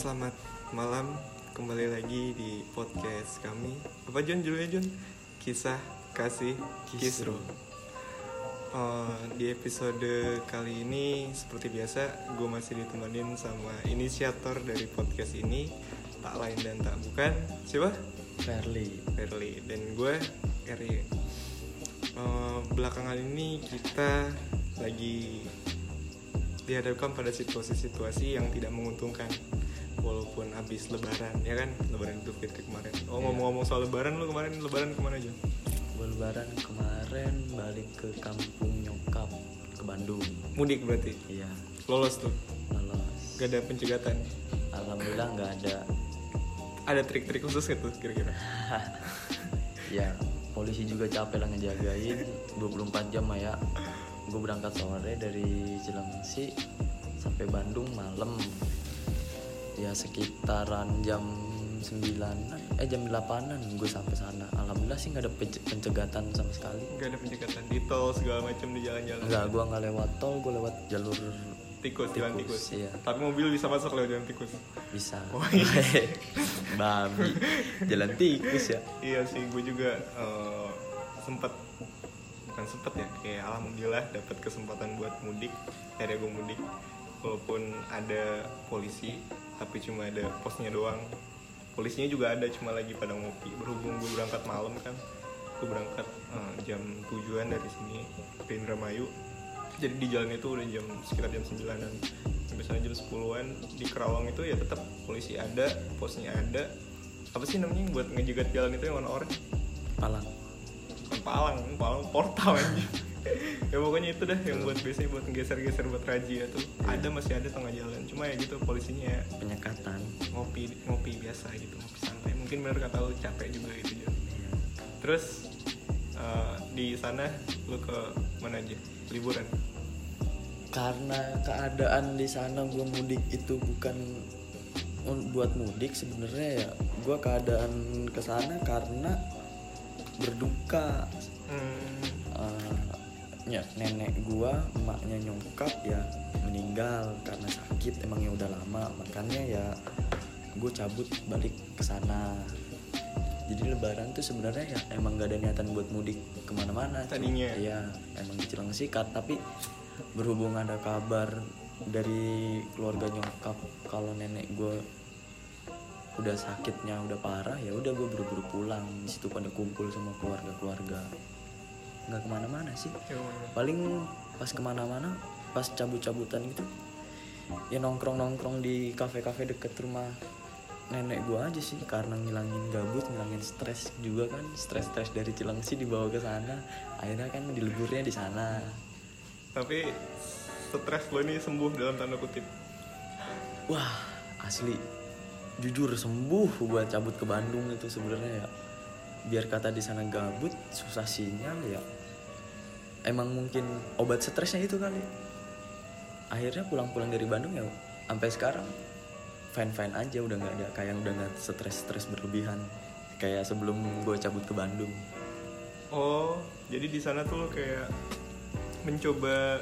Selamat malam, kembali lagi di podcast kami. Apa Jun judulnya Jun? Kisah kasih Kisru. Eh, di episode kali ini seperti biasa, gue masih ditemenin sama inisiator dari podcast ini, tak lain dan tak bukan siapa? Fairly Verly dan gue Eri. Eh, belakangan ini kita lagi dihadapkan pada situasi-situasi yang tidak menguntungkan walaupun habis lebaran ya kan? Lebaran itu fitri kemarin. Oh Iya. ngomong-ngomong soal lebaran lu kemarin lebaran ke mana aja? Gue lebaran kemarin balik ke kampung nyokap ke Bandung. Mudik berarti? Iya. Lolos tuh? Lolos. Gak ada pencegatan? Alhamdulillah nggak ada. Ada trik-trik khusus gitu kira-kira? Ya polisi juga capek lah ngejagain. 24 jam ya. Gue berangkat sore dari Cilengsi sampai Bandung malam ya sekitaran jam 9an eh jam 8an gue sampai sana alhamdulillah sih nggak ada pence- pencegatan sama sekali gak ada pencegatan di tol segala macam di jalan-jalan Enggak, gue nggak lewat tol, gue lewat jalur tikus jalan Tikus, tikus iya. tapi mobil bisa masuk lewat jalan tikus bisa. Oh, iya. Babi, jalan tikus ya. iya sih gue juga eh, sempet bukan sempet ya kayak alhamdulillah dapat kesempatan buat mudik akhirnya gue mudik walaupun ada polisi tapi cuma ada posnya doang. Polisinya juga ada cuma lagi pada ngopi. Berhubung gue berangkat malam kan gue berangkat eh, jam tujuan dari sini ke Indramayu. Jadi di jalan itu udah jam sekitar jam 9an sampai sana jam 10an di Kerawang itu ya tetap polisi ada posnya ada. Apa sih namanya buat ngejegat jalan itu yang warna oranye Palang. palang palang portal aja ya pokoknya itu dah yang buat biasanya buat geser-geser buat razia tuh. Ada masih ada tengah jalan. Cuma ya gitu polisinya Penyekatan. ngopi ngopi biasa gitu ngopi santai. Mungkin bener kata lu capek juga gitu Jon. terus eh, di sana lu ke mana aja? Liburan? Karena keadaan di sana gue mudik itu bukan buat mudik sebenarnya ya. Gue keadaan ke sana karena berduka. hmm, Eh, ya, nenek gua, emaknya nyokap ya meninggal karena sakit. Emangnya udah lama makanya ya gue cabut balik ke sana. Jadi lebaran tuh sebenarnya ya emang gak ada niatan buat mudik ke mana-mana Tadinya. iya emang di Cilengsi kan tapi berhubung ada kabar dari keluarga nyokap kalau nenek gue udah sakitnya udah parah ya udah gue buru-buru pulang. Di situ pada kumpul sama keluarga-keluarga nggak ke mana-mana sih. Ya mana? paling pas ke mana-mana pas cabut-cabutan gitu ya nongkrong-nongkrong di kafe-kafe deket rumah nenek gua aja sih karena ngilangin gabut ngilangin stres juga kan. Stres-stres dari Cilengsi dibawa ke sana akhirnya kan di liburnya di sana. Tapi stres lo ini sembuh dalam tanda kutip? Wah asli. Jujur sembuh buat cabut ke Bandung itu sebenarnya ya. Biar kata di sana gabut susah sinyal ya emang mungkin obat stresnya itu kali. Akhirnya pulang-pulang dari Bandung ya sampai sekarang fine fine aja udah nggak ada kayak udah nggak stres stres berlebihan kayak sebelum gue cabut ke Bandung. Oh, jadi di sana tuh lo kayak mencoba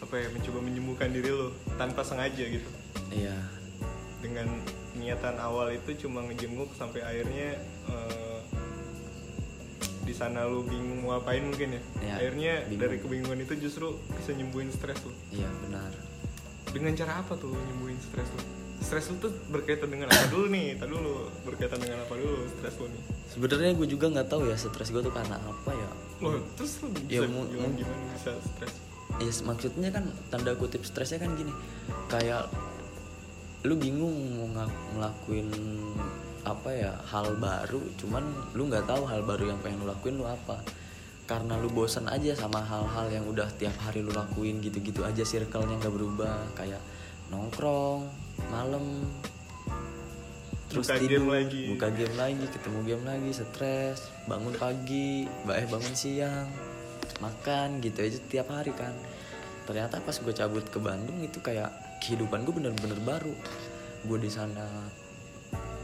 apa ya, mencoba menyembuhkan diri lo tanpa sengaja gitu. iya. Dengan niatan awal itu cuma ngejenguk sampai akhirnya eh, di sana lo bingung mau ngapain mungkin ya. Iya, akhirnya bingung. dari kebingungan itu justru bisa nyembuhin stres lo. iya benar Dengan cara apa tuh nyembuhin stres lo? Stres lo tuh berkaitan dengan apa dulu nih? Tadi dulu berkaitan dengan apa dulu stres lo nih? sebenarnya gue juga nggak tahu ya stres gue tuh karena apa ya Lo terus lo bisa Ya, bilang gimana bisa stres? Ya maksudnya kan tanda kutip stresnya kan gini Kayak lu bingung mau ngelakuin apa ya hal baru. Cuman lu nggak tahu hal baru yang pengen lu lakuin lu apa. Karena lu bosan aja sama hal-hal yang udah tiap hari lu lakuin gitu-gitu aja circle-nya nggak berubah. Kayak nongkrong malam terus Buka tidur game lagi. buka game lagi ketemu game lagi stres bangun pagi eh bangun siang makan gitu aja tiap hari kan. Ternyata pas gue cabut ke Bandung itu kayak kehidupan gue bener-bener baru. Gue di sana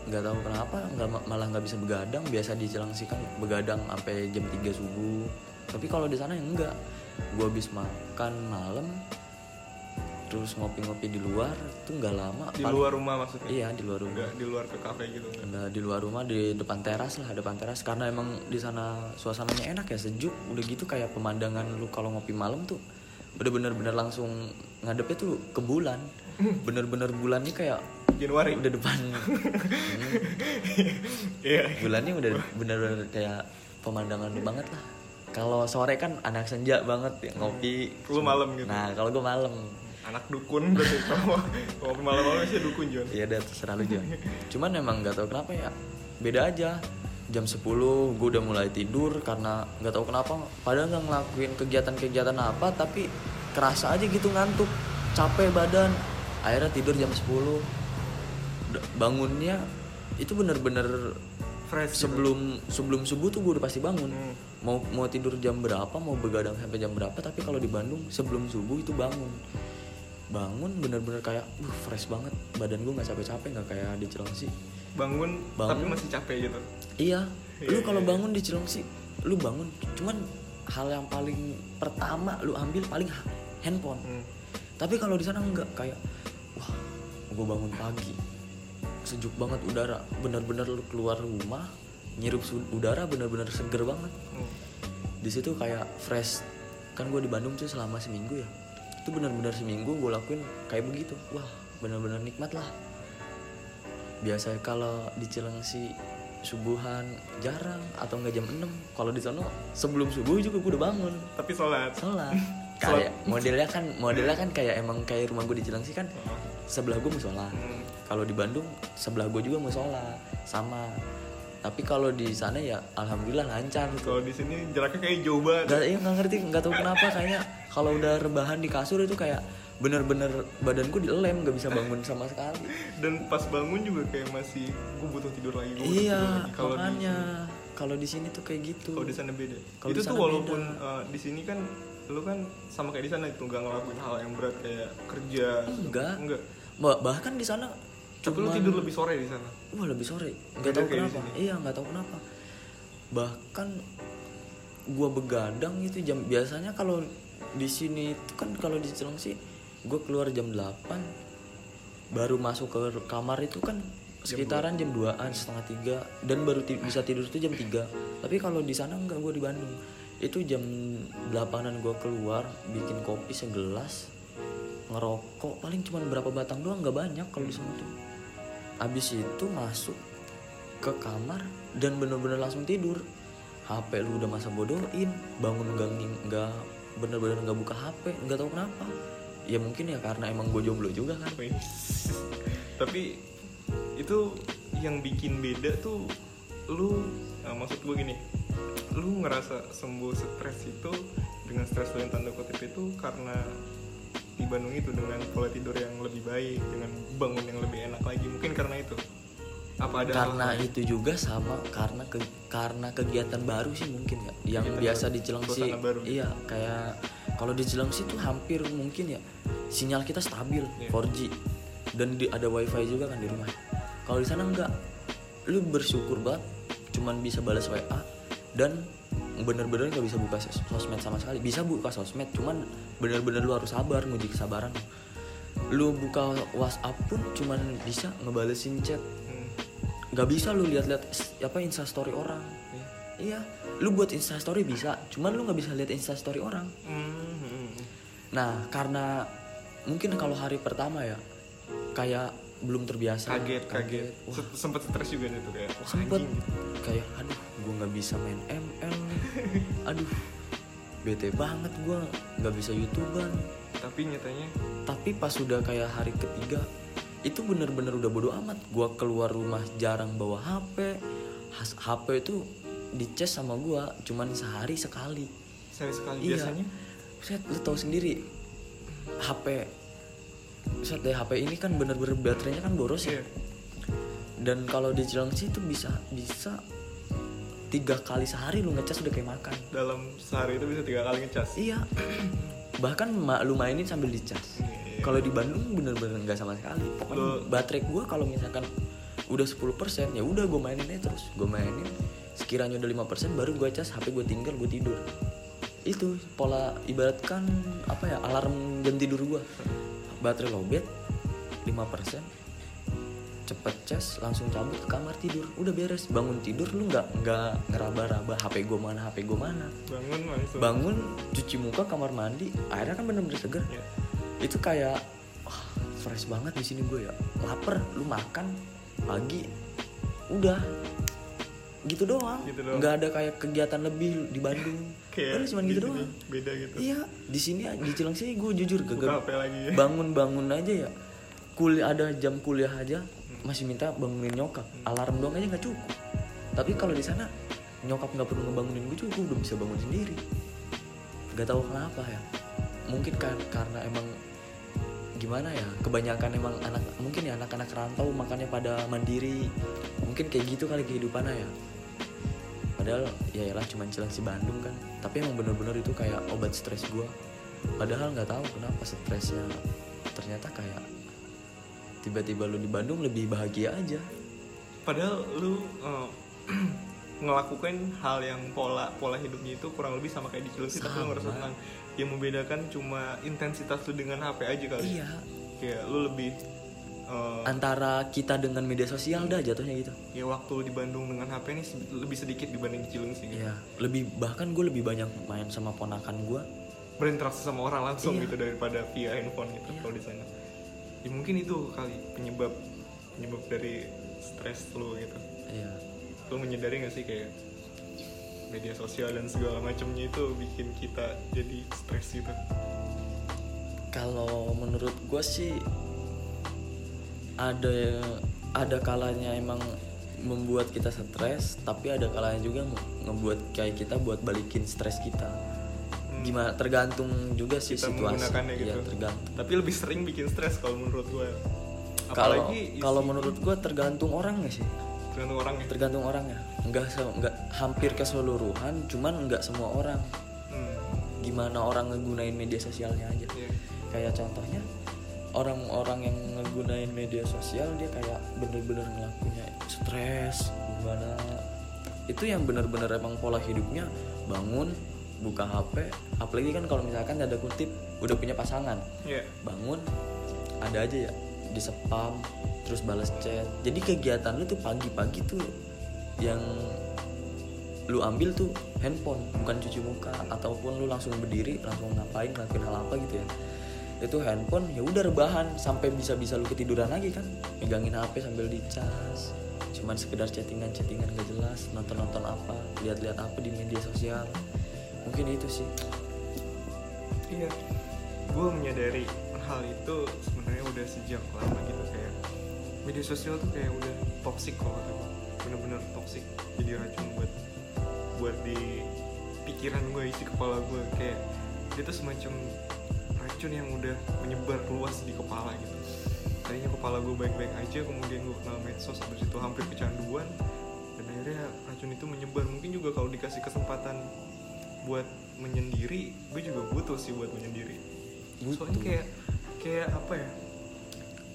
nggak tahu kenapa nggak malah nggak bisa begadang. Biasa di Cilangsi kan begadang sampai jam 3 subuh. Tapi kalau di sana ya enggak gue habis makan malam terus ngopi-ngopi di luar tuh nggak lama. Di paling- luar rumah maksudnya? Iya di luar rumah. Enggak di luar ke kafe gitu? Enggak Nggak di luar rumah di depan teras lah depan teras. Karena emang di sana suasananya enak ya sejuk. Udah gitu kayak pemandangan lu kalau ngopi malam tuh udah bener-bener langsung ngadepnya tuh ke bulan. Bener-bener bulannya kayak Januari. Udah depan. Iya. Bulannya udah bener-bener kayak pemandangan banget lah. Kalau sore kan anak senja banget ya ngopi. Lu malam gitu. nah kalau gue malam. Anak dukun berarti. Kalau kalau malam-malam sih dukun Jon? Iya udah terserah lu Jon. Cuman emang gak tahu kenapa ya Beda aja. Jam 10 gue udah mulai tidur Karena gak tahu kenapa. Padahal gak ngelakuin kegiatan-kegiatan apa Tapi kerasa aja gitu ngantuk. Capek badan. Akhirnya tidur jam 10 D- Bangunnya Itu bener-bener fresh gitu. sebelum sebelum subuh tuh gue udah pasti bangun. Hmm. mau mau tidur jam berapa mau begadang sampai jam berapa tapi kalau di Bandung sebelum subuh itu bangun. Bangun bener-bener kayak uh fresh banget. Badan gue nggak capek-capek nggak kayak di Cilengsi. Bangun, Bangun. tapi masih capek gitu? Iya. Lu kalau bangun di Cilengsi lu bangun. Cuman hal yang paling pertama lu ambil paling ha- handphone. Hmm. tapi kalau di sana enggak kayak wah gue bangun pagi sejuk banget udara. Bener-bener lu keluar rumah nyirup udara bener-bener seger banget. Hmm. di situ kayak fresh. Kan gue di Bandung tuh selama seminggu ya. Itu bener-bener seminggu gue lakuin kayak begitu. Wah bener-bener nikmat lah. Biasa kalau di Cilengsi subuhan jarang atau nggak jam 6 kalau di sana sebelum subuh juga gue udah bangun. Tapi sholat. Sholat. Kayak modelnya kan modelnya kan kayak emang kayak rumah gue di Cilengsi kan Oh. sebelah gue musola Hmm. Kalau di Bandung sebelah gue juga musola sama. Tapi kalau di sana ya alhamdulillah lancar gitu. Kalau di sini jaraknya kayak jauh banget. Gak, iya, nggak ngerti nggak tahu kenapa. Kayaknya kalau udah rebahan di kasur itu kayak bener-bener badanku dilem nggak bisa bangun sama sekali. Dan pas bangun juga kayak masih gue butuh tidur lagi gua iya kalau di makanya. kalau di sini tuh kayak gitu. Kalau di sana beda. Kalau itu tuh walaupun uh, di sini kan lu kan sama kayak di sana itu nggak ngelakuin hal yang berat kayak kerja. Enggak. enggak. Bah- bahkan di sana tapi lu tidur lebih sore di sana? Wah lebih sore. Nggak tahu kenapa. iya nggak tahu kenapa. Bahkan gua begadang itu jam biasanya kalau di sini itu kan kalau di Cilengsi gue keluar jam 8 baru masuk ke kamar itu kan sekitaran jam 2an setengah tiga dan baru ti- bisa tidur itu jam 3 tapi kalau di sana enggak gue di Bandung. Itu jam 8an gue keluar bikin kopi segelas ngerokok. Paling cuma berapa batang doang nggak banyak kalau di sana tuh abis itu masuk ke kamar dan bener-bener langsung tidur. HP lu udah masa bodohin bangun nging- nggak bener-bener nggak buka HP nggak tahu kenapa. Ya mungkin ya karena emang gue jomblo juga kan. Tapi itu yang bikin beda tuh lu nah, maksud gue gini lu ngerasa sembuh stres itu dengan stres lu yang tanda kutip itu karena di Bandung itu dengan pola tidur yang lebih baik dengan bangun yang lebih enak lagi. Mungkin karena itu. Apa ada karena lain? itu juga sama karena ke, karena kegiatan baru sih mungkin ya yang Kegiatan biasa di Cilengsi baru. iya kayak kalau di Cilengsi tuh hampir mungkin ya sinyal kita stabil Iya. 4G dan di, ada wifi juga kan di rumah. Kalau di sana enggak. Lu bersyukur banget cuman bisa balas WA dan bener-bener gak bisa buka sos- sosmed sama sekali. Bisa buka sosmed cuman bener-bener lu harus sabar nguji kesabaran. Lu buka WhatsApp pun cuman bisa ngebalesin chat. Hmm, nggak bisa lu lihat-lihat apa instastory orang. Iya. iya lu buat instastory bisa cuman lu nggak bisa lihat instastory orang. Hmm, hmm, hmm. nah karena mungkin kalau hari pertama ya kayak belum terbiasa. Kaget kaget. Wah. Se- sempet stres juga nih tuh kayak wah, sempet anjing. kayak aduh gue nggak bisa main ML nih. Aduh bete banget gue nggak bisa youtuber. Tapi nyatanya? Tapi pas udah kayak hari ketiga itu bener-bener udah bodo amat. Gua keluar rumah jarang bawa HP Has- HP itu dicas sama gua cuman sehari sekali. Saya sekali iya. biasanya? Set lu tahu sendiri HP set deh HP ini kan bener-bener baterainya kan boros ya? Iya. Dan kalau di Cilengsi itu bisa bisa tiga kali sehari lu ngecas udah kayak makan. Dalam sehari itu bisa tiga kali ngecas? Iya. Bahkan lu mainin sambil dicas. Iya. kalau di Bandung bener-bener nggak sama sekali. Pokoknya Lu- baterai gua kalau misalkan udah 10% ya udah gue mainin aja terus. Gue mainin sekiranya udah 5% baru gue cas HP gue tinggal gue tidur. Itu pola ibaratkan apa ya alarm jam tidur gue baterai lowbat 5% cepet cas langsung cabut ke kamar tidur. Udah beres bangun tidur lu nggak nggak ngeraba-raba HP gue mana HP gue mana. Bangun langsung bangun cuci muka kamar mandi akhirnya kan bener-bener seger. Ya. itu kayak wah fresh banget di sini gue ya. Lapar lu makan pagi udah. Gitu doang. Gitu doang. nggak ada kayak kegiatan lebih di Bandung. Kayak Udah cuma gitu doang. beda gitu. Iya di sini di Cilengsi gue jujur ya bangun bangun aja ya. Kuliah ada jam kuliah aja masih minta bangunin nyokap. Alarm doang aja nggak cukup. Tapi kalau di sana nyokap nggak perlu ngebangunin gue juga udah bisa bangun sendiri. Nggak tahu kenapa ya. Mungkin kan karena emang gimana ya kebanyakan emang anak mungkin ya anak-anak rantau makanya pada mandiri. Mungkin kayak gitu kali kehidupannya ya. Padahal ya lah cuman Cilengsi Bandung kan. Tapi emang bener-bener itu kayak obat stres gue padahal nggak tahu kenapa stresnya ternyata kayak tiba-tiba lu di Bandung lebih bahagia aja padahal lu eh, ngelakuin hal yang pola pola hidupnya itu kurang lebih sama kayak di Cilengsi tapi lu ngerasa tenang yang membedakan cuma intensitas lu dengan HP aja kali iya kayak lu lebih eh, antara kita dengan media sosial dah jatuhnya gitu ya waktu di Bandung dengan HP ini lebih sedikit dibanding di Cilengsi gitu. Iya, lebih bahkan gue lebih banyak main sama ponakan gue. berinteraksi sama orang langsung Iya. gitu daripada via handphone gitu Iya. kalau di sana ya mungkin itu kali penyebab penyebab dari stres lu gitu Iya. lu menyadari gak sih kayak media sosial dan segala macamnya itu bikin kita jadi stres gitu Kalau menurut gue sih ada ada kalanya emang membuat kita stres, tapi ada kalanya juga nge- ngebuat kayak kita buat balikin stres kita. Gimana tergantung juga sih Kita situasi. menggunakannya gitu. Iya, tergantung. tapi lebih sering bikin stres kalau menurut gue Kalau apalagi kalau menurut gue tergantung orangnya sih. tergantung orang ya Tergantung orangnya. Enggak se- enggak hampir keseluruhan, cuman enggak semua orang. hmm. Gimana orang ngegunain media sosialnya aja. iya. kayak contohnya orang-orang yang ngegunain media sosial dia kayak bener-bener ngelakunya stres gimana itu yang bener-bener emang pola hidupnya bangun buka HP apalagi kan kalau misalkan ada kutip udah punya pasangan. Iya. bangun ada aja ya di spam terus balas chat. Jadi kegiatan lu tuh pagi-pagi tuh yang lu ambil tuh handphone bukan cuci muka ataupun lu langsung berdiri langsung ngapain ngelakuin hal apa gitu ya. Itu handphone ya udah rebahan sampai bisa-bisa lu ketiduran lagi kan. Megangin HP sambil dicas cuman sekedar chattingan chattingan gak jelas nonton nonton apa lihat-lihat apa di media sosial mungkin itu sih. Iya, gue menyadari hal itu sebenarnya udah sejak lama gitu kayak media sosial tuh kayak udah toxic kalau gue, bener-bener toxic. Jadi racun buat buat di pikiran gue isi kepala gue kayak dia tuh semacam racun yang udah menyebar luas di kepala gitu. Tadinya kepala gue baik-baik aja, kemudian gue kenal medsos, habis itu hampir kecanduan, dan akhirnya racun itu menyebar. Mungkin juga kalau dikasih kesempatan buat menyendiri gue juga butuh sih buat menyendiri. Butuh. soalnya kayak kayak apa ya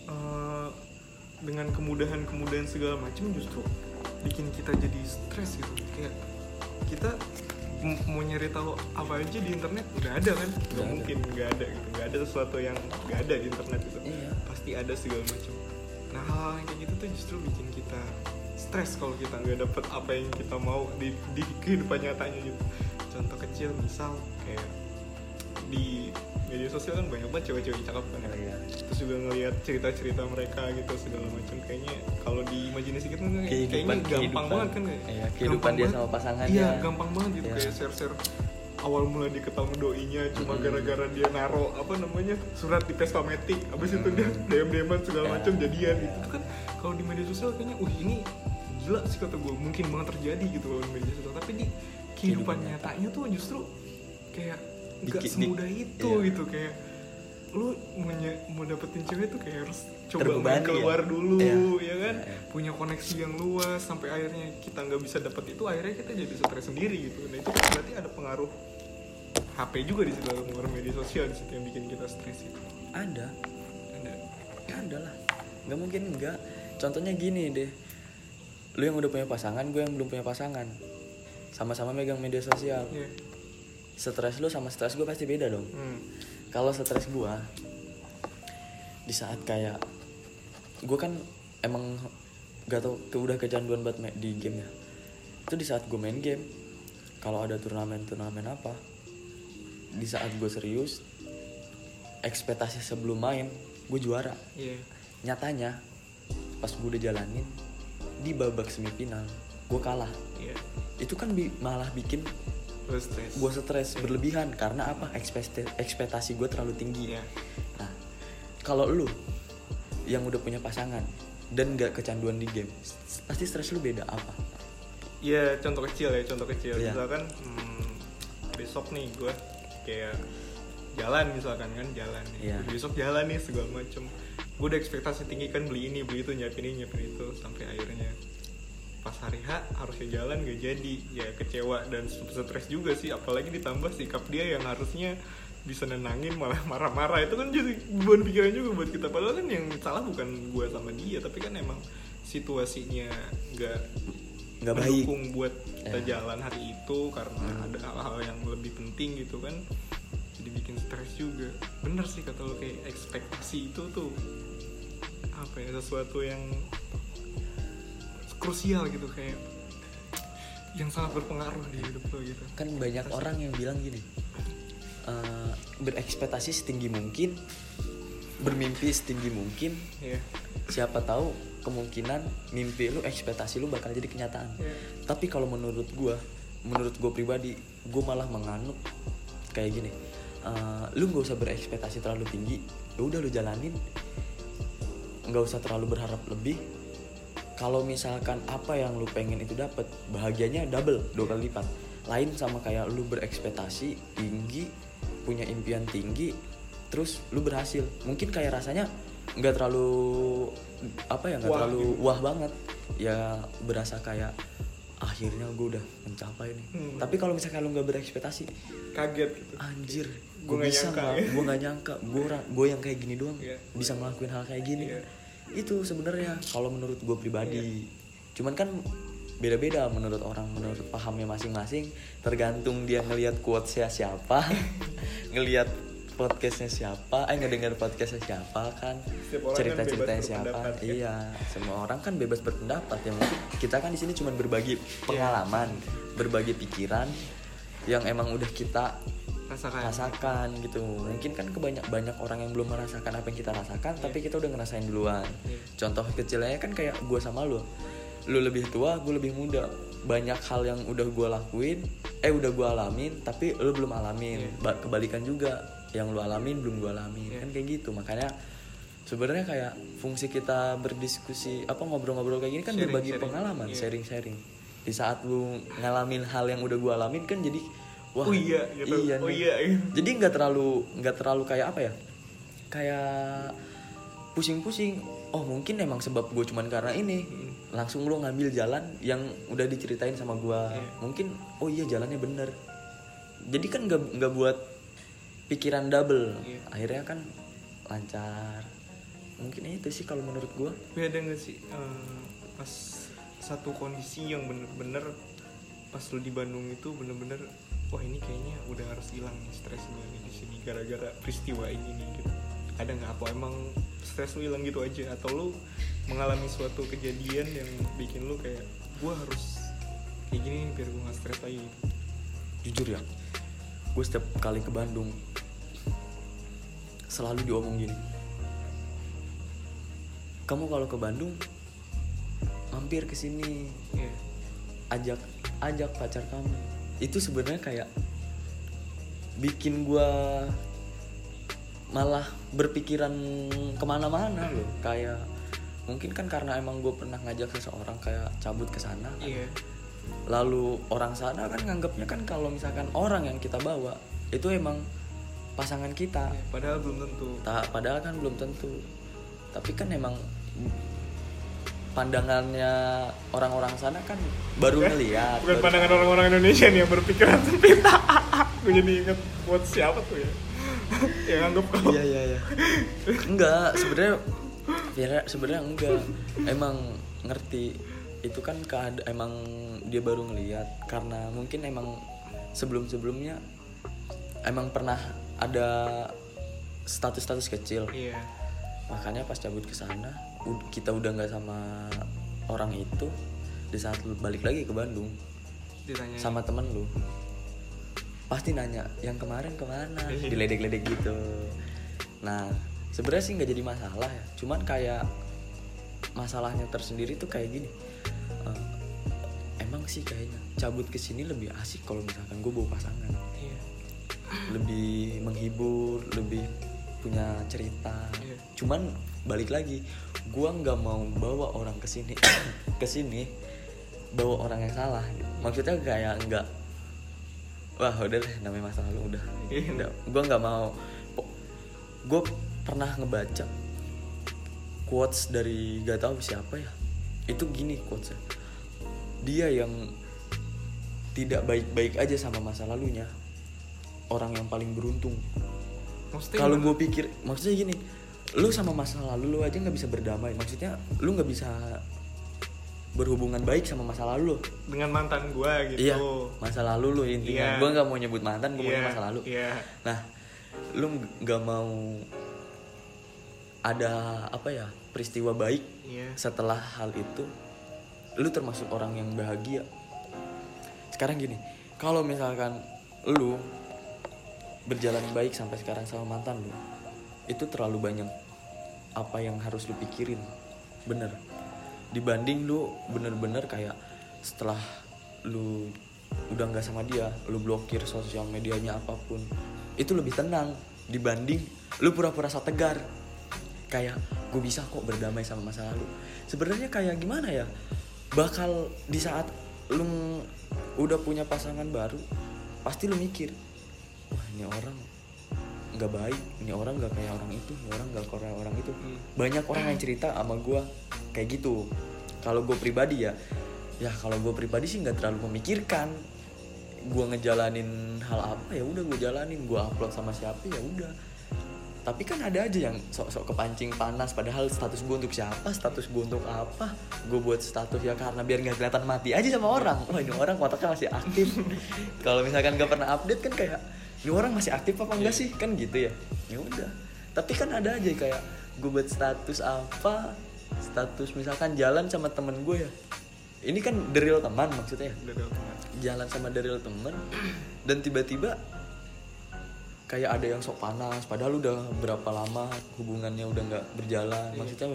eh, dengan kemudahan-kemudahan segala macam justru bikin kita jadi stres gitu. Kayak kita mau nyari tahu apa aja di internet udah ada kan? Nggak ada. mungkin nggak ada gitu. Nggak ada sesuatu yang nggak ada di internet gitu. Iya. pasti ada segala macam nah hal yang kayak gitu tuh justru bikin kita stres kalau kita nggak dapet apa yang kita mau di, di kehidupan nyatanya gitu contoh kecil misal kayak di media sosial kan banyak banget cewek-cewek cakep kan ya. Iya. terus juga ngelihat cerita-cerita mereka gitu segala macam kayaknya kalau di imajinasi kita kan kayak- kayaknya gampang kehidupan. banget kan kayak Iya, kehidupan gampang dia banget. sama pasangannya. iya gampang banget gitu Iya. kayak share-share awal mula diketahui doinya cuma gara-gara dia naro apa namanya surat di Vespa Matic abis itu dia. DM DM segala Ya. macam jadian gitu Itu kan kalau di media sosial kayaknya wih ini gila sih kata gue mungkin banget terjadi gitu kalau di media sosial tapi di kehidupan nyatanya tuh justru kayak nggak semudah itu iya. gitu kayak lu mau, dapetin cewek tuh kayak harus coba Terbebani ya? keluar dulu Iya. ya kan? Iya, iya. punya koneksi yang luas sampai akhirnya kita nggak bisa dapet itu akhirnya kita jadi stres sendiri gitu. Nah itu kan berarti ada pengaruh HP juga di situ ada pengaruh media sosial di situ yang bikin kita stres itu. Ada. Ada. Ada lah. Nggak mungkin enggak contohnya gini deh. Lu yang udah punya pasangan gue yang belum punya pasangan sama-sama megang media sosial. Iya. stres lu sama stres gue pasti beda dong. Hmm. kalau stres gue di saat kayak gue kan emang gak tau ke udah kecanduan banget di game ya. Itu di saat gue main game kalau ada turnamen turnamen apa di saat gue serius ekspektasi sebelum main gue juara. Iya. Nyatanya pas gue udah jalanin di babak semifinal gue kalah itu kan bi- malah bikin gue stres. berlebihan. Karena apa? Ekspektasi ekspektasi gue terlalu tinggi. Iya. Nah kalau lu yang udah punya pasangan dan gak kecanduan di game pasti stres lu beda apa? Iya contoh kecil ya contoh kecil. Iya. misalkan hmm, besok nih gue kayak jalan misalkan kan jalan nih. Iya. besok jalan nih segala macem. Gue udah ekspektasi tinggi kan beli ini beli itu nyiapin ini nyiapin itu sampai akhirnya pas hari H harusnya jalan gak jadi. Ya kecewa dan stres juga sih. Apalagi ditambah sikap dia yang harusnya bisa nenangin malah marah-marah. Itu kan jadi beban pikiran juga buat kita. Padahal kan yang salah bukan gue sama dia tapi kan emang situasinya nggak nggak baik. buat kita Ya. jalan hari itu karena ada hal-hal yang lebih penting gitu kan. Jadi bikin stres juga. Bener sih kata lo kayak ekspektasi itu tuh apa ya sesuatu yang krusial gitu kayak yang sangat berpengaruh di hidup lo gitu. Kan banyak orang yang bilang gini eh, berekspektasi setinggi mungkin bermimpi setinggi mungkin. Ya siapa tahu kemungkinan mimpi lu ekspektasi lu bakal jadi kenyataan. Ya tapi kalau menurut gua menurut gue pribadi gue malah menganut kayak gini. Eh, lu nggak usah berekspektasi terlalu tinggi ya udah lu jalanin. Nggak usah terlalu berharap lebih kalau misalkan apa yang lu pengen itu dapat bahagianya double dua kali lipat lain sama kayak lu berekspektasi tinggi punya impian tinggi terus lu berhasil mungkin kayak rasanya nggak terlalu apa ya nggak terlalu gitu. wah banget ya berasa kayak akhirnya gue udah mencapai nih Hmm. tapi kalau misalkan lu nggak berekspektasi kaget gitu anjir gue nggak bisa nyangka, nggak ya. gue nggak nyangka gue gue yang kayak gini doang Iya. bisa ngelakuin hal kayak gini Iya. Itu sebenarnya kalau menurut gue pribadi. Cuman kan beda-beda menurut orang menurut pahamnya masing-masing. Tergantung dia ngelihat quotesnya siapa ngelihat podcastnya siapa eh ngedenger podcastnya siapa kan Setiap orang kan siapa. kan? iya semua orang kan bebas berpendapat ya. Mungkin kita kan di sini cuma berbagi Iya. pengalaman berbagi pikiran yang emang udah kita rasakan. Rasakan gitu. Mungkin kan kebanyak banyak orang yang belum merasakan apa yang kita rasakan tapi kita udah ngerasain duluan. Iya. contoh kecilnya kan kayak gue sama lu. Lu lebih tua gue lebih muda. Banyak hal yang udah gue lakuin eh udah gue alamin tapi lu belum alamin. Iya. Ba- kebalikan juga. Yang lu alamin belum gue alamin. Iya. kan kayak gitu. Makanya sebenarnya kayak fungsi kita berdiskusi apa ngobrol-ngobrol kayak gini kan Sharing, berbagi sharing. pengalaman Iya. sharing-sharing. Di saat lu ngalamin hal yang udah gue alamin kan jadi wah Oh iya, gitu. iya Oh iya, iya. jadi nggak terlalu nggak terlalu kayak apa ya kayak pusing-pusing oh mungkin emang sebab gue cuman karena ini Hmm. langsung lu ngambil jalan yang udah diceritain sama gue Iya. mungkin oh iya jalannya bener jadi kan nggak nggak buat pikiran double Iya. akhirnya kan lancar mungkin itu sih kalau menurut gue ada nggak sih eh, pas satu kondisi yang bener-bener pas lu di Bandung itu bener-bener wah ini kayaknya udah harus hilang nih stres gue nih di sini gara-gara peristiwa ini nih gitu. Ada nggak apa emang stres lu hilang gitu aja atau lu mengalami suatu kejadian yang bikin lu kayak gua harus kayak gini nih biar gue nggak stres lagi gitu. jujur ya gue setiap kali ke Bandung selalu diomong gini kamu kalau ke Bandung mampir ke sini Iya. ajak ajak pacar kamu itu sebenarnya kayak bikin gua malah berpikiran ke mana-mana loh kayak mungkin kan karena emang gue pernah ngajak seseorang kayak cabut ke sana kan. Iya. lalu orang sana kan nganggapnya kan kalau misalkan orang yang kita bawa itu emang pasangan kita Iya, Padahal belum tentu. tak padahal kan belum tentu tapi kan emang pandangannya orang-orang sana kan baru ngeliat Bukan baru- pandangan orang-orang Indonesia nih yang berpikiran sempit. gue jadi inget buat siapa tuh ya? yang anggap kalau iya iya iya enggak sebenarnya Vira sebenarnya enggak emang ngerti itu kan keada emang dia baru ngeliat karena mungkin emang sebelum sebelumnya emang pernah ada status-status kecil Iya. makanya pas cabut ke sana kita udah nggak sama orang itu di saat lu balik lagi ke Bandung ditanya sama temen lu pasti nanya yang kemarin ke mana? Diledek-ledek gitu. Nah sebenarnya sih nggak jadi masalah ya. Cuman kayak masalahnya tersendiri tuh kayak gini. Eh, emang sih kayaknya cabut ke sini lebih asik kalau misalkan gue bawa pasangan. Iya. Lebih menghibur lebih punya cerita Iya. cuman balik lagi gua nggak mau bawa orang ke sini ke sini bawa orang yang salah gitu. maksudnya kayak nggak wah udah deh namanya masa lalu udah Iya. udah gua nggak mau gue pernah ngebaca quotes dari gak tahu siapa ya itu gini quotesnya dia yang tidak baik-baik aja sama masa lalunya orang yang paling beruntung kalau gue pikir maksudnya gini lu sama masa lalu lu aja nggak bisa berdamai. Maksudnya lu nggak bisa berhubungan baik sama masa lalu lu. Dengan mantan gua gitu. Iya masa lalu lu intinya. Iya. gue nggak mau nyebut mantan gue Iya, mau masa lalu. iya. Nah lu nggak mau ada apa ya peristiwa baik iya. setelah hal itu lu termasuk orang yang bahagia. Sekarang gini kalau misalkan lu berjalan baik sampai sekarang sama mantan lu itu terlalu banyak apa yang harus lu pikirin bener. Dibanding lu bener-bener kayak setelah lu udah nggak sama dia lu blokir sosial medianya apa pun itu lebih tenang dibanding lu pura-pura tegar. Kayak gue bisa kok berdamai sama masa lalu. Sebenarnya kayak gimana ya? Bakal di saat lu udah punya pasangan baru pasti lu mikir wah ini orang nggak baik ini orang nggak kayak orang itu ini orang nggak kayak orang itu. Hmm. banyak orang yang cerita sama gue kayak gitu. Kalau gue pribadi ya ya kalau gue pribadi sih nggak terlalu memikirkan. Gue ngejalanin hal apa ya udah gue jalanin. Gue upload sama siapa ya udah. Tapi kan ada aja yang sok-sok kepancing panas padahal status gue untuk siapa status gue untuk apa? Gue buat status ya karena biar nggak kelihatan mati aja sama orang. Wah ini orang kotaknya masih aktif. Kalau misalkan nggak pernah update kan kayak ini orang masih aktif apa enggak sih? Kan gitu ya. Ya udah. Tapi kan ada aja kayak gue buat status apa status misalkan jalan sama temen gue ya. Ini kan deril teman maksudnya ya. Jalan sama deril temen dan tiba-tiba kayak ada yang sok panas padahal udah berapa lama hubungannya udah nggak berjalan. Maksudnya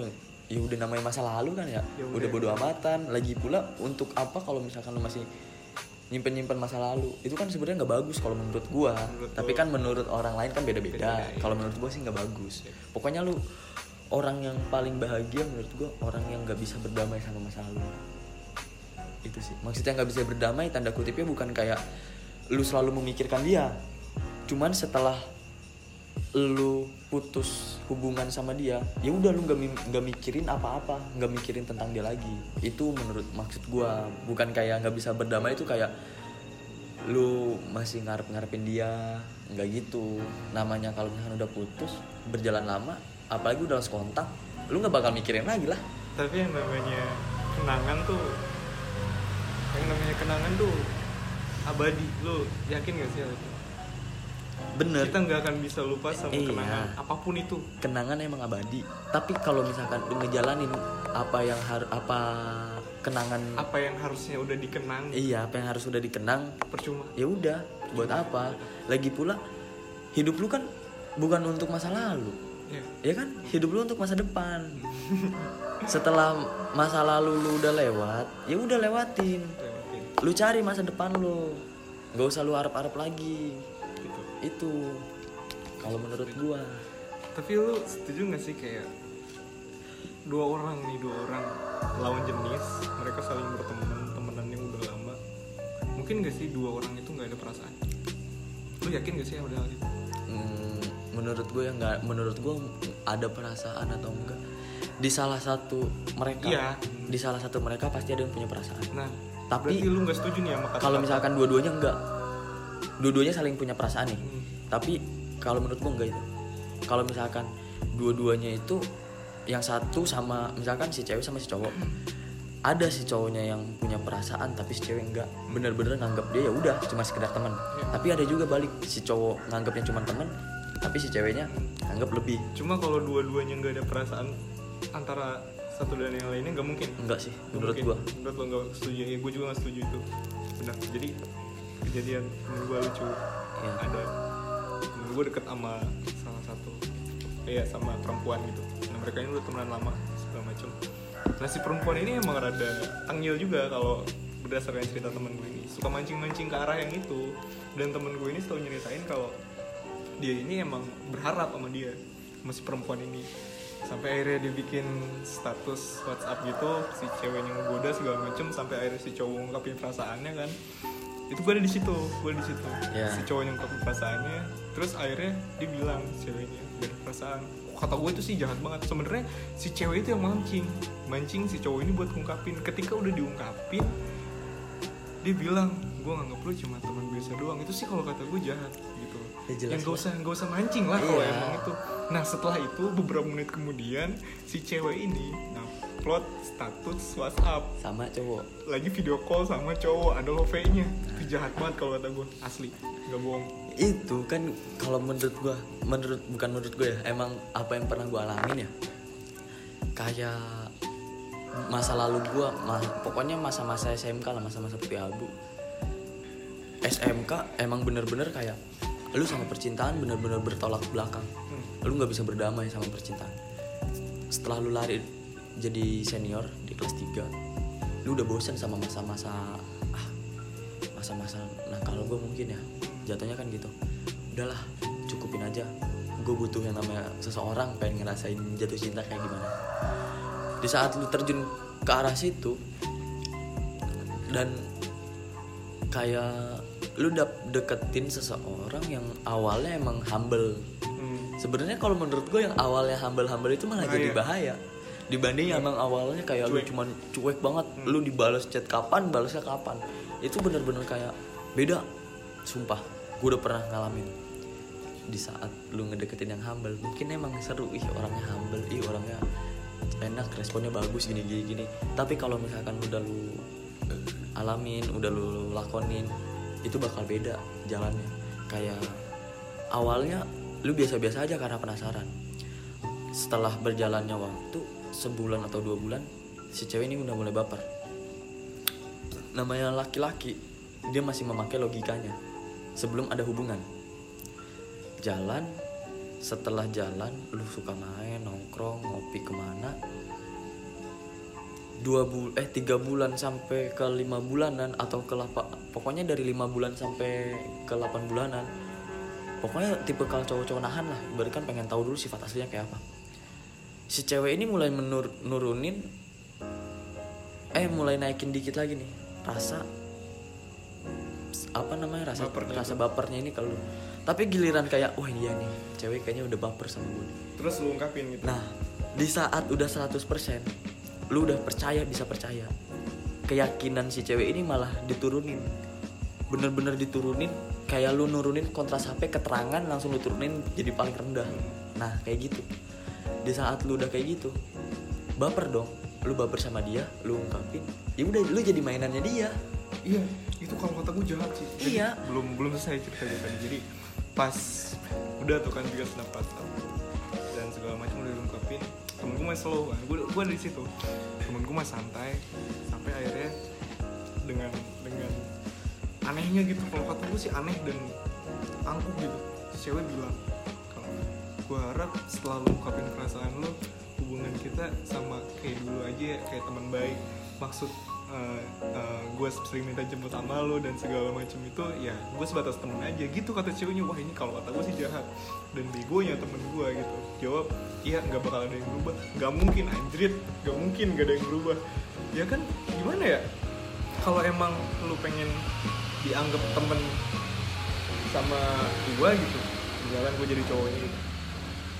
ya udah namanya masa lalu kan ya, Ya udah udah. bodo amatan. Lagi pula untuk apa kalau misalkan lu masih nyimpen nyimpen masa lalu. Itu kan sebenarnya nggak bagus kalau menurut gua. Menurut tapi kan menurut orang lain kan beda-beda. Beda-beda, iya. kalau menurut gua sih nggak bagus. Pokoknya lu orang yang paling bahagia menurut gua orang yang nggak bisa berdamai sama masa lalu. Itu sih. Maksudnya nggak bisa berdamai tanda kutipnya bukan kayak lu selalu memikirkan dia. Cuman setelah lu putus hubungan sama dia ya udah lu mi- nggak mikirin apa-apa nggak mikirin tentang dia lagi. Itu menurut maksud gua. Bukan kayak nggak bisa berdamai itu kayak lu masih ngarep ngarepin dia nggak gitu. Namanya kalau misalnya udah putus berjalan lama apalagi udah lost kontak lu nggak bakal mikirin lagi lah. Tapi yang namanya kenangan tuh yang namanya kenangan tuh abadi lu yakin gak sih bener. Kita nggak akan bisa lupa sama Iya. kenangan apa pun itu. Kenangan emang abadi. Tapi kalau misalkan lu ngejalanin apa yang harus apa kenangan apa yang harusnya udah dikenang. Iya apa yang harus udah dikenang percuma. ya udah buat apa? Lagi pula hidup lu kan bukan untuk masa lalu. Ya ya kan? Hidup lu untuk masa depan. Setelah masa lalu lu udah lewat ya udah lewatin. Lewatin lu cari masa depan lu. Nggak usah lu arep-arep lagi itu. Kalau menurut gua. Tapi lu setuju gak sih kayak dua orang nih dua orang lawan jenis mereka saling berteman temenan yang udah lama. Mungkin gak sih dua orang itu nggak ada perasaan? Lu yakin gak sih ada hal itu? Hmm, menurut gue ya nggak menurut gue ada perasaan atau enggak. Di salah satu mereka Iya. di salah satu mereka pasti ada yang punya perasaan. Nah Tapi- lu nggak setuju nih sama kata kalau misalkan dua-duanya enggak dua-duanya saling punya perasaan nih. Hmm. tapi kalau menurut gue enggak itu. Kalau misalkan dua-duanya itu yang satu sama misalkan si cewek sama si cowok ada si cowoknya yang punya perasaan tapi si cewek enggak. Bener-bener nganggap dia ya udah cuma sekedar teman. Iya. tapi ada juga balik si cowok nganggapnya cuma teman tapi si ceweknya anggap lebih. Cuma kalau dua-duanya nggak ada perasaan antara satu dan yang lainnya nggak mungkin? Enggak sih menurut mungkin. gua. Menurut lo nggak setuju? Ya gue juga nggak setuju itu. Benar. Jadi kejadian menurut gue lucu. Iya. ada temen gue deket sama salah satu ya sama perempuan gitu. Nah mereka ini udah temenan lama segala macam nah si perempuan ini emang rada tangil juga kalau berdasarkan cerita temen gue ini. Suka mancing-mancing ke arah yang itu. Dan temen gue ini selalu nyeritain kalau dia ini emang berharap sama dia sama si perempuan ini. Sampai akhirnya dia bikin status WhatsApp gitu si ceweknya ngegoda segala macem sampai akhirnya si cowok ngungkapin perasaannya kan itu gue ada di situ gue ada di situ. Ya. si cowoknya ngungkapin perasaannya terus akhirnya dia bilang ceweknya dari perasaan. Kata gue itu sih jahat banget. Sebenarnya si cewek itu yang mancing. Mancing si cowok ini buat ngungkapin. Ketika udah diungkapin dia bilang gue nganggap lu cuma teman biasa doang. Itu sih kalau kata gue jahat gitu. Ya, jelas yang gak usah gak usah mancing lah kalau Iya. emang itu. Nah setelah itu beberapa menit kemudian si cewek ini upload status WhatsApp. Sama cowok. Lagi video call sama cowok ada love nya itu jahat banget kalau kata gue asli nggak bohong. Itu kan kalau menurut gua menurut bukan menurut gue ya emang apa yang pernah gua alamin ya. Kayak masa lalu gua ma- pokoknya masa-masa SMK lah masa-masa putih abu. SMK emang bener-bener kayak lu sama percintaan bener-bener bertolak belakang. Hmm. lu nggak bisa berdamai sama percintaan. Setelah lu lari jadi senior di kelas 3 lu udah bosan sama masa-masa ah masa-masa nah kalau gue mungkin ya jatuhnya kan gitu. Udahlah cukupin aja. Gue butuh yang namanya seseorang pengen ngerasain jatuh cinta kayak gimana. Di saat lu terjun ke arah situ dan kayak lu dap deketin seseorang yang awalnya emang humble. Hmm. sebenarnya kalau menurut gue yang awalnya humble humble itu malah jadi Bahaya. bahaya dibanding yang emang awalnya kayak lu Cuek. cuman cuek banget lu dibalas chat kapan balasnya kapan. Itu bener-bener kayak beda. Sumpah gue udah pernah ngalamin di saat lu ngedeketin yang humble. Mungkin emang seru ih orangnya humble ih orangnya enak responnya bagus gini gini gini. Tapi kalau misalkan udah lu alamin udah lu lakonin itu bakal beda jalannya. Kayak awalnya lu biasa-biasa aja karena penasaran. Setelah berjalannya waktu sebulan atau dua bulan si cewek ini udah mulai baper. Namanya laki-laki dia masih memakai logikanya sebelum ada hubungan. Jalan setelah jalan lu suka main nongkrong ngopi ke mana? Dua bul eh tiga bulan sampai ke lima bulanan atau ke lapa pokoknya dari lima bulan sampai ke 8 bulanan. Pokoknya tipe kalau cowok-cowok nahan lah berarti kan pengen tahu dulu sifat aslinya kayak apa si cewek ini mulai menur nurunin eh mulai naikin dikit lagi nih rasa apa namanya rasa Baper gitu. rasa bapernya ini kalau tapi giliran kayak wah iya nih cewek kayaknya udah baper sama gue nih." terus lu ungkapin gitu Nah, di saat udah 100% lu udah percaya bisa percaya. Keyakinan si cewek ini malah diturunin. Bener-bener diturunin kayak lu nurunin kontras HP keterangan langsung lu turunin jadi paling rendah. Nah, kayak gitu. Di saat lu udah kayak gitu, baper dong. Lu baper sama dia, lu ungkapin. Ya udah lu jadi mainannya dia. iya itu kalau kata gue jahat sih. Jadi, Iya. belum belum selesai ceritanya tadi jadi pas udah tuh kan juga snap WhatsApp dan segala macam udah diungkapin. Temen gue masih slow kan. Gue gue di situ. Temen gue masih santai. Sampai akhirnya dengan dengan anehnya gitu. Kalau kata gue sih aneh dan angkuh gitu. Cewek bilang gue harap setelah lu ungkapin perasaan lu hubungan kita sama kayak dulu aja ya, kayak teman baik. Maksud gue sering minta jemput sama lo dan segala macam itu ya gue sebatas temen aja. Gitu kata ceweknya wah ini kalau kata gue sih jahat. Dan begonya temen gue gitu. Jawab iya nggak bakal ada yang berubah. Nggak mungkin anjrit. Nggak mungkin nggak ada yang berubah. Ya kan gimana ya? Kalau emang lu pengen dianggap temen sama gue gitu misalkan gue jadi cowoknya gitu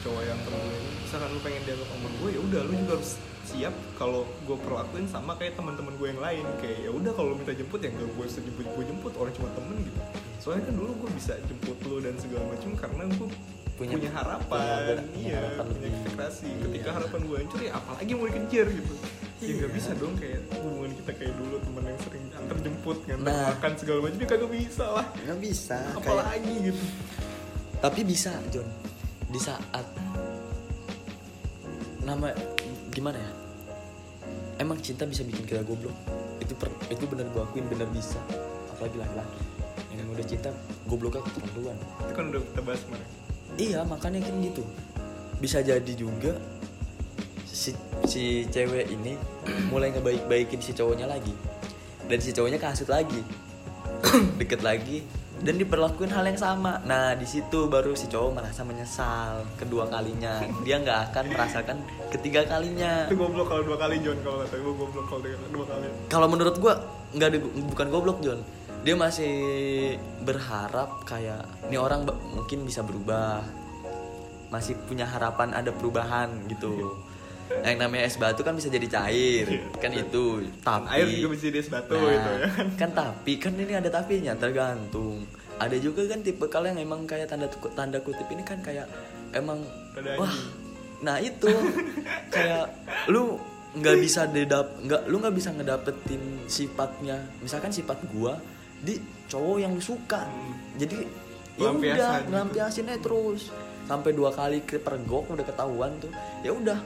cowok yang temen gue ini. Misalkan lu pengen dianggap temen gue ya udah lu juga harus siap kalau gue perlakuin sama kayak teman-teman gue yang lain. Kayak ya udah kalau lu minta jemput ya nggak gue usah jemput gue jemput orang cuma temen gitu. Soalnya kan dulu gue bisa jemput lu dan segala macam karena gue punya, Punya- harapan. punya- punya iya harapan punya ekspektasi. Iya. ketika harapan gue hancur ya apalagi mau dikejar gitu. Ya nggak Iya. bisa dong kayak hubungan kita kayak dulu teman yang sering antar jemput ngantar Nah. makan segala macam ya kagak bisa lah. Nggak bisa. apalagi gitu. Tapi bisa John di saat nama gimana ya? Emang cinta bisa bikin kita goblok? Itu per, itu bener gue akuin bener bisa. Apalagi laki-laki. Yang udah cinta gobloknya keterlaluan itu kan udah kita bahas kemarin. Iya makanya kan gitu. Bisa jadi juga si si cewek ini mulai ngebaik-baikin si cowoknya lagi. Dan si cowoknya kasut lagi. Deket lagi dan diperlakuin hal yang sama. Nah di situ baru si cowok merasa menyesal kedua kalinya. Dia nggak akan merasakan ketiga kalinya. Itu goblok kalau dua kali John kalau kata gue goblok kalau dua kali. Kalau menurut gua nggak ada bukan goblok John. Dia masih berharap kayak ini orang mungkin bisa berubah. Masih punya harapan ada perubahan gitu yang namanya es batu kan bisa jadi cair. Kan itu. Tapi air juga bisa jadi es batu Nah, gitu ya. kan tapi kan ini ada tapinya tergantung. Ada juga kan tipe kalau yang emang kayak tanda tanda kutip ini kan kayak emang Pada wah nah itu. Kayak lu nggak bisa dedap nggak lu nggak bisa ngedapetin sifatnya. Misalkan sifat gua di cowok yang lu suka. Hmm. jadi ya udah gitu. ngelampiasin aja terus. Sampai dua kali pergok udah ketahuan tuh. Ya udah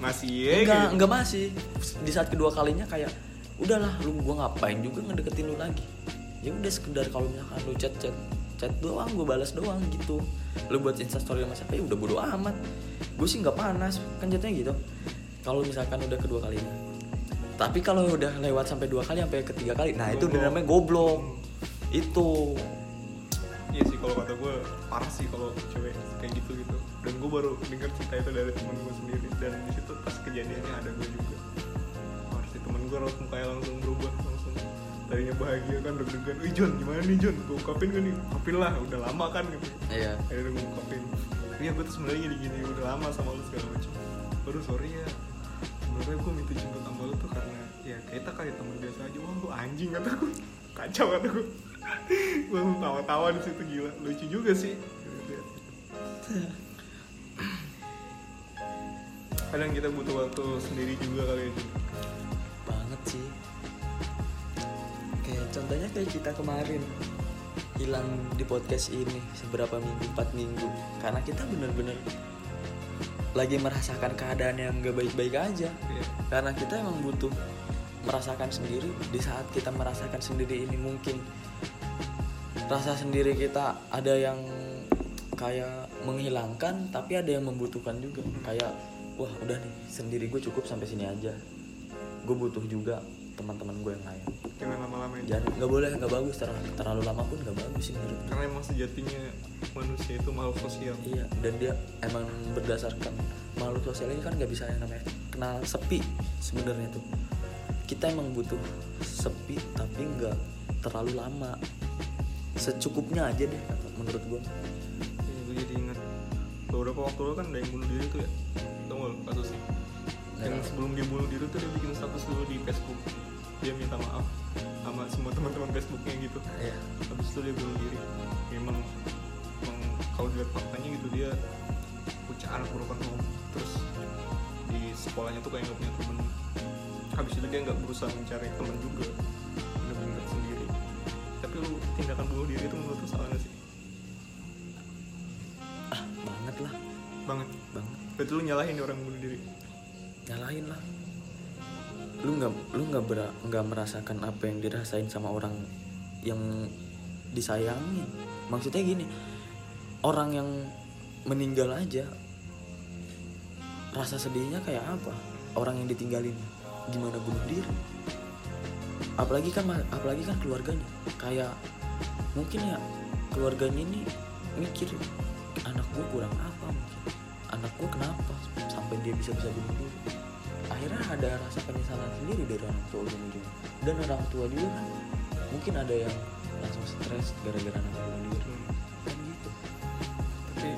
masih ya enggak gitu. enggak masih. Di saat kedua kalinya kayak udahlah lu gua ngapain juga ngedeketin lu lagi? Ya udah sekedar kalau misalkan lu chat chat chat doang gue balas doang gitu. Lu buat instastory sama siapa ya udah bodo amat. Gue sih nggak panas kan jatuhnya gitu. Kalau misalkan udah kedua kalinya. Tapi kalau udah lewat sampai dua kali sampai ketiga kali nah itu udah namanya goblok. Itu. Iya sih kalau kata gue parah sih kalau cewek kayak gitu gitu. Dan gue baru denger cerita itu dari temen gue sendiri dan di situ pas kejadiannya ada gue juga. Sih temen gue langsung kayak langsung berubah langsung tadinya bahagia kan deg-degan. Wih John gimana nih John? Gue ungkapin gak nih? Ungkapin lah udah lama kan gitu. iya Akhirnya gue ungkapin. Iya gue tuh sebenarnya gini-gini udah lama sama lu segala macam. Baru sorry ya. Sebenarnya gue minta jemput sama lu tuh karena ya kita kayak teman biasa aja. Wah lu anjing kata gue. Kacau kata gue. gue langsung tawa-tawa di situ gila. Lucu juga sih. Kadang kita butuh waktu sendiri juga kali ya. Jun. banget sih kayak contohnya kayak kita kemarin hilang di podcast ini seberapa minggu empat minggu karena kita bener-bener lagi merasakan keadaan yang gak baik-baik aja Iya. karena kita emang butuh merasakan sendiri di saat kita merasakan sendiri ini mungkin rasa sendiri kita ada yang kayak menghilangkan tapi ada yang membutuhkan juga kayak wah udah nih. Sendiri gue cukup sampai sini aja. Gue butuh juga teman-teman gue yang lain. Jangan lama-lama jangan nggak boleh nggak bagus. Terlalu, terlalu lama pun nggak bagus sih menurut. Karena emang sejatinya manusia itu makhluk sosial. iya dan dia emang berdasarkan makhluk sosial ini kan nggak bisa yang namanya kenal sepi sebenarnya tuh. Kita emang butuh sepi tapi nggak terlalu lama. Secukupnya aja deh menurut gue Ini gue jadi ingat beberapa waktu lalu kan ada yang bunuh diri tuh ya. Lu kasusnya? yang sebelum dia bunuh diri tuh dia bikin status dulu di Facebook. Dia minta maaf sama semua teman-teman Facebooknya gitu. Iya. habis itu dia bunuh diri. Memang, memang kalau dilihat faktanya gitu dia punya anak broken home terus di sekolahnya tuh kayak nggak punya temen. Habis itu dia nggak berusaha mencari temen juga. Bener-bener sendiri. Tapi lu tindakan bunuh diri itu menurut lu salah gak sih lu nyalahin orang bunuh diri? Nyalain lah. Lu nggak lu nggak nggak merasakan apa yang dirasain sama orang yang disayangi. Maksudnya gini orang yang meninggal aja rasa sedihnya kayak apa? Orang yang ditinggalin gimana bunuh diri? Apalagi kan apalagi kan keluarganya. Kayak mungkin ya keluarganya ini mikir anak gue kurang apa mungkin anak gue kenapa? Sampai dia bisa bisa bunuh diri. Akhirnya ada rasa penyesalan sendiri dari orang tua ujung-ujungnya dan orang tua juga kan mungkin ada yang langsung stres gara-gara anak bunuh diri. Kan gitu. Tapi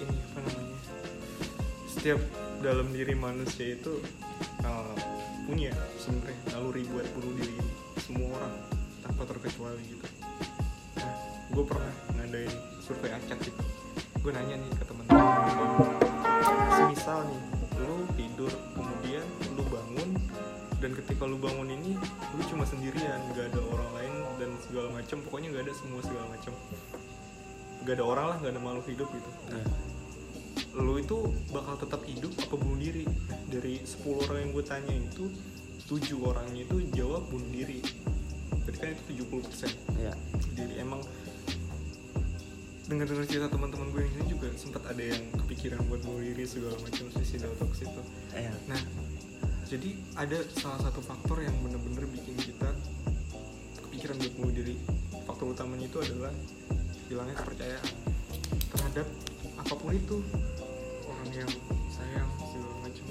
ini apa namanya? Setiap dalam diri manusia itu uh, punya sebenarnya naluri buat bunuh diri semua orang tanpa terkecuali gitu nah gue pernah ngadain survei acak gitu. Gue nanya nih ke teman-teman semisal nih lu tidur kemudian lu bangun dan ketika lu bangun ini lu cuma sendirian nggak ada orang lain dan segala macam pokoknya nggak ada semua segala macam gak ada orang lah gak ada makhluk hidup gitu. Iya. lu itu bakal tetap hidup apa bunuh diri? Nah, dari 10 orang yang gue tanya itu tujuh orangnya itu jawab bunuh diri. Berarti kan itu 70% Iya. jadi emang dengar dengar cerita teman-teman gue yang ini juga sempat ada yang kepikiran buat bunuh diri segala macam suicidal thoughts itu. Iya. nah jadi ada salah satu faktor yang bener-bener bikin kita kepikiran buat bunuh diri faktor utamanya itu adalah hilangnya kepercayaan terhadap apa pun itu. Orang yang sayang segala macam.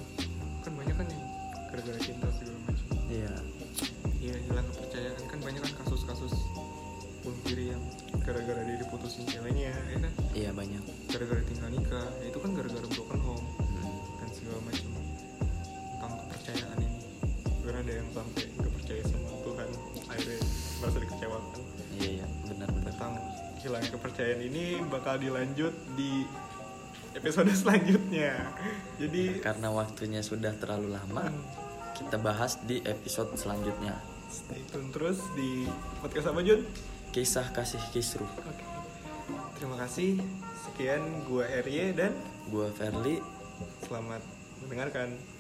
Kan banyak kan yang gara-gara cinta segala macam. Iya. Iya hilang kepercayaan. Kan banyak kan kasus-kasus bunuh diri yang gara-gara dia diputusin ceweknya ya kan Iya banyak. gara-gara tinggal nikah ya itu kan gara-gara broken home Hmm. dan segala macam tentang kepercayaan ini karena ada yang sampai nggak percaya sama Tuhan akhirnya merasa dikecewakan Iya iya benar-benar. tentang hilangnya kepercayaan ini bakal dilanjut di episode selanjutnya jadi Karena waktunya sudah terlalu lama, hmm, kita bahas di episode selanjutnya. stay tune terus di podcast apa Jun? Kisah kasih kisruh. Oke. Terima kasih. Sekian gua RY dan Gua Verly selamat mendengarkan.